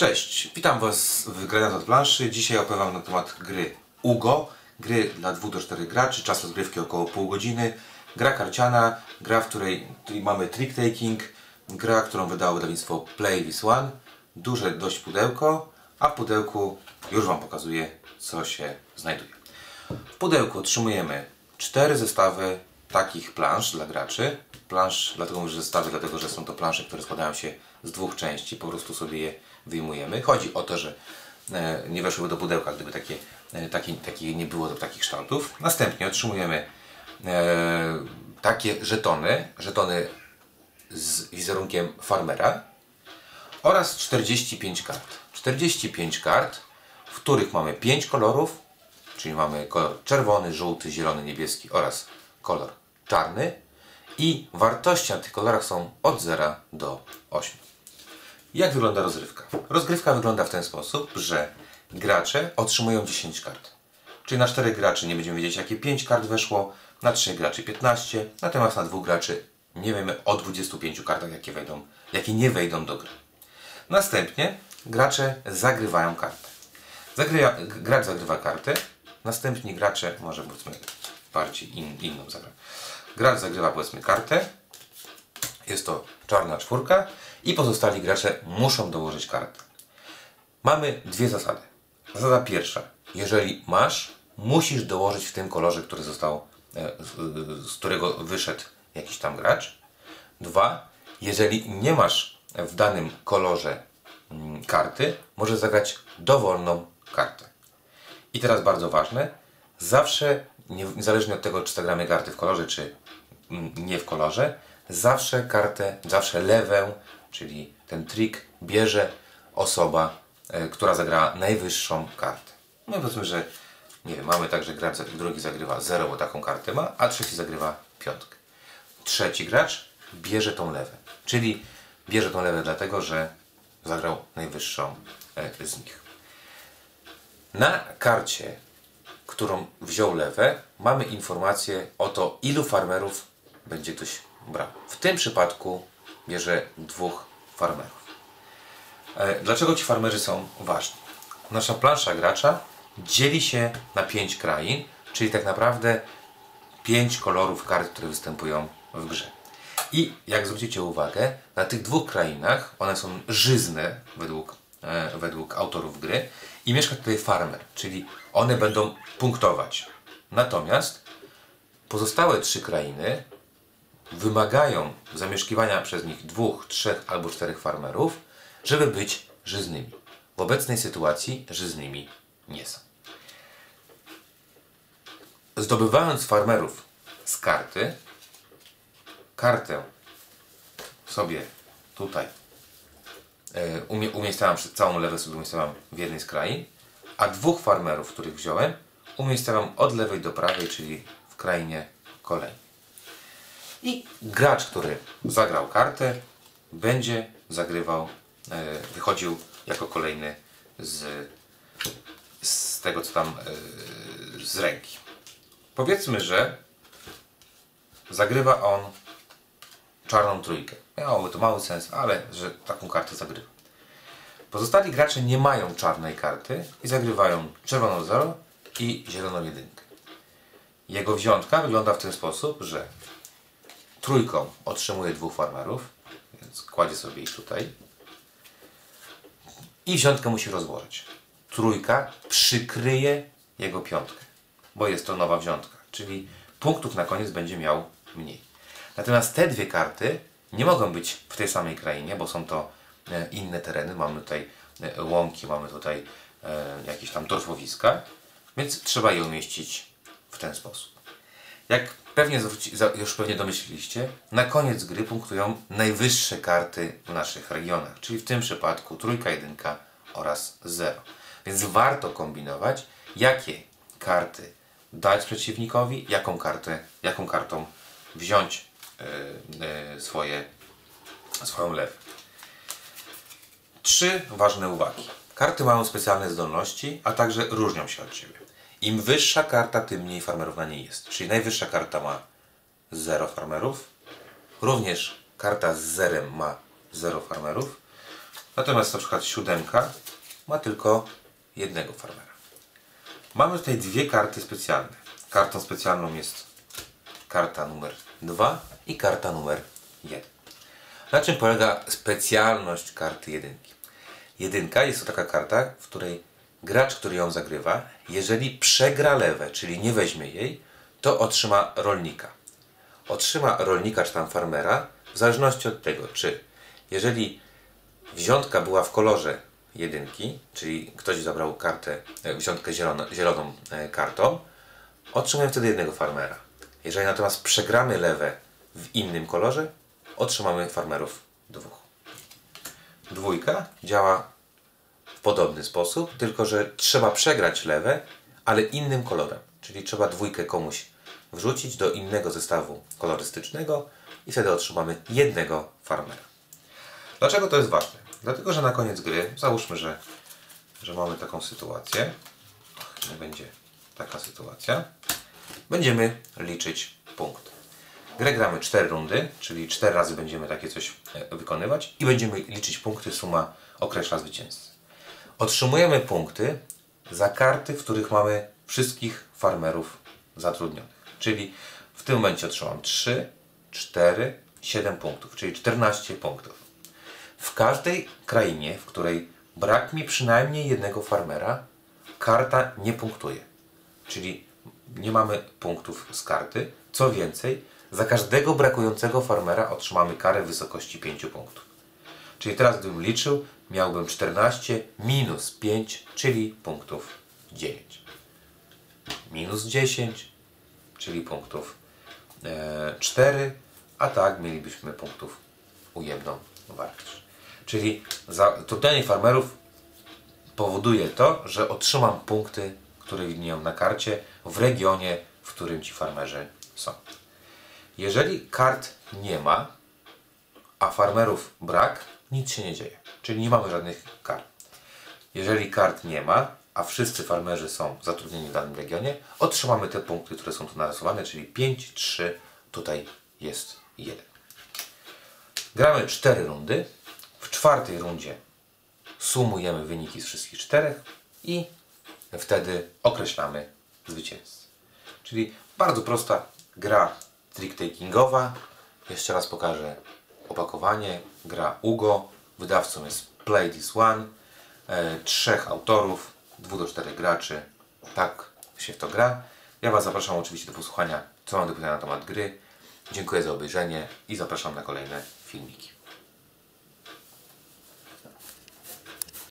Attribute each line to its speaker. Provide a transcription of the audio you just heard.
Speaker 1: Cześć, witam Was w Granat od planszy. Dzisiaj opowiem na temat gry Ugo. Gry dla 2 do 4 graczy, czas rozgrywki około pół godziny. Gra karciana, gra w której mamy trick taking, gra, którą wydało wydawnictwo Play This One. Duże dość pudełko, a w pudełku już Wam pokazuję, co się znajduje. W pudełku otrzymujemy cztery zestawy takich plansz dla graczy. Plansz, dlatego mówię, że zestawy, dlatego że są to plansze, które składają się z dwóch części, po prostu sobie je wyjmujemy. Chodzi o to, że e, nie weszłyby do pudełka, gdyby takie, e, takie, takie nie było do takich kształtów. Następnie otrzymujemy e, takie żetony, żetony z wizerunkiem farmera oraz 45 kart. 45 kart, w których mamy 5 kolorów, czyli mamy kolor czerwony, żółty, zielony, niebieski oraz kolor czarny i wartości na tych kolorach są od 0 do 8. Jak wygląda rozgrywka? Rozgrywka wygląda w ten sposób, że gracze otrzymują 10 kart. Czyli na 4 graczy nie będziemy wiedzieć jakie 5 kart weszło, na 3 graczy 15, natomiast na 2 graczy nie wiemy o 25 kartach jakie, wejdą, jakie nie wejdą do gry. Następnie gracze zagrywają kartę. Zagrywa, gracz zagrywa kartę, następnie gracze, może powiedzmy bardziej in, inną zagrać. Gracz zagrywa powiedzmy kartę, jest to czarna czwórka i pozostali gracze muszą dołożyć kartę. Mamy dwie zasady. Zasada pierwsza. Jeżeli masz, musisz dołożyć w tym kolorze, który został, e, z którego wyszedł jakiś tam gracz. Dwa. Jeżeli nie masz w danym kolorze mm, karty, możesz zagrać dowolną kartę. I teraz bardzo ważne, zawsze, niezależnie od tego, czy zagramy karty w kolorze, czy nie w kolorze, zawsze kartę, zawsze lewę, czyli ten trik bierze osoba, e, która zagrała najwyższą kartę. No powiedzmy, że nie wiem, mamy tak, że gracz drugi zagrywa 0, bo taką kartę ma, a trzeci zagrywa piątkę. Trzeci gracz bierze tą lewę, czyli bierze tą lewę dlatego, że zagrał najwyższą e, z nich. Na karcie, którą wziął lewę, mamy informację o to, ilu farmerów będzie ktoś brał. W tym przypadku bierze dwóch farmerów. E, dlaczego ci farmerzy są ważni? Nasza plansza gracza dzieli się na pięć krain, czyli tak naprawdę pięć kolorów kart, które występują w grze. I jak zwrócicie uwagę, na tych dwóch krainach one są żyzne według, e, według autorów gry i mieszka tutaj farmer, czyli one będą punktować. Natomiast pozostałe trzy krainy wymagają zamieszkiwania przez nich dwóch, trzech albo czterech farmerów, żeby być żyznymi. W obecnej sytuacji żyznymi nie są. Zdobywając farmerów z karty, kartę sobie tutaj umie, umiejscawiam, całą lewę sobie umiejscawiam w jednej z a dwóch farmerów, których wziąłem, umiejscawiam od lewej do prawej, czyli w krainie kolejnej. I gracz, który zagrał kartę, będzie zagrywał, e, wychodził jako kolejny z, z tego, co tam e, z ręki. Powiedzmy, że zagrywa on czarną trójkę. Miałoby to mały sens, ale że taką kartę zagrywa. Pozostali gracze nie mają czarnej karty i zagrywają czerwoną 0 i zieloną jedynkę. Jego wziątka wygląda w ten sposób, że trójką otrzymuje dwóch farmerów, więc kładzie sobie ich tutaj. I wziątkę musi rozłożyć. Trójka przykryje jego piątkę, bo jest to nowa wziątka, czyli punktów na koniec będzie miał mniej. Natomiast te dwie karty nie mogą być w tej samej krainie, bo są to e, inne tereny. Mamy tutaj e, łąki, mamy tutaj e, jakieś tam torfowiska, więc trzeba je umieścić w ten sposób. Jak pewnie już pewnie domyśliliście, na koniec gry punktują najwyższe karty w naszych regionach, czyli w tym przypadku trójka, jedynka oraz zero. Więc warto kombinować, jakie karty dać przeciwnikowi, jaką kartę, jaką kartą wziąć swoje, swoją lewę. Trzy ważne uwagi. Karty mają specjalne zdolności, a także różnią się od siebie. Im wyższa karta, tym mniej farmerów na niej jest. Czyli najwyższa karta ma 0 farmerów. Również karta z zerem ma 0 farmerów. Natomiast na przykład siódemka ma tylko jednego farmera. Mamy tutaj dwie karty specjalne. Kartą specjalną jest karta numer 2 i karta numer 1. Na czym polega specjalność karty jedynki? Jedynka jest to taka karta, w której gracz, który ją zagrywa, jeżeli przegra lewę, czyli nie weźmie jej, to otrzyma rolnika. Otrzyma rolnika czy tam farmera w zależności od tego, czy jeżeli wziątka była w kolorze jedynki, czyli ktoś zabrał kartę, e, wziątkę zielono, zieloną e, kartą, otrzymujemy wtedy jednego farmera. Jeżeli natomiast przegramy lewe w innym kolorze, otrzymamy farmerów dwóch. Dwójka działa w podobny sposób, tylko że trzeba przegrać lewe, ale innym kolorem. Czyli trzeba dwójkę komuś wrzucić do innego zestawu kolorystycznego i wtedy otrzymamy jednego farmera. Dlaczego to jest ważne? Dlatego, że na koniec gry, załóżmy, że, że mamy taką sytuację, będzie taka sytuacja, będziemy liczyć punkt. Grę gramy 4 rundy, czyli 4 razy będziemy takie coś e, wykonywać i będziemy liczyć punkty, suma określa zwycięzcę. Otrzymujemy punkty za karty, w których mamy wszystkich farmerów zatrudnionych. Czyli w tym momencie otrzymam 3, 4, 7 punktów, czyli 14 punktów. W każdej krainie, w której brak mi przynajmniej jednego farmera, karta nie punktuje. Czyli nie mamy punktów z karty. Co więcej, za każdego brakującego farmera otrzymamy karę w wysokości 5 punktów. Czyli teraz gdybym liczył, miałbym 14 minus 5, czyli punktów 9. Minus 10, czyli punktów e, 4, a tak mielibyśmy punktów ujemną wartość. Czyli zatrudnianie farmerów powoduje to, że otrzymam punkty, które widnieją na karcie w regionie, w którym ci farmerzy są. Jeżeli kart nie ma, a farmerów brak, nic się nie dzieje. Czyli nie mamy żadnych kart. Jeżeli kart nie ma, a wszyscy farmerzy są zatrudnieni w danym regionie, otrzymamy te punkty, które są tu narysowane, czyli 5, 3, tutaj jest 1. Gramy 4 rundy. W czwartej rundzie sumujemy wyniki z wszystkich czterech i wtedy określamy zwycięzcę. Czyli bardzo prosta gra trick-takingowa. Jeszcze raz pokażę opakowanie. Gra Ugo. Wydawcą jest Play This One. E, trzech autorów, 2 do 4 graczy. Tak się w to gra. Ja Was zapraszam oczywiście do posłuchania, co mam do powiedzenia na temat gry. Dziękuję za obejrzenie i zapraszam na kolejne filmiki.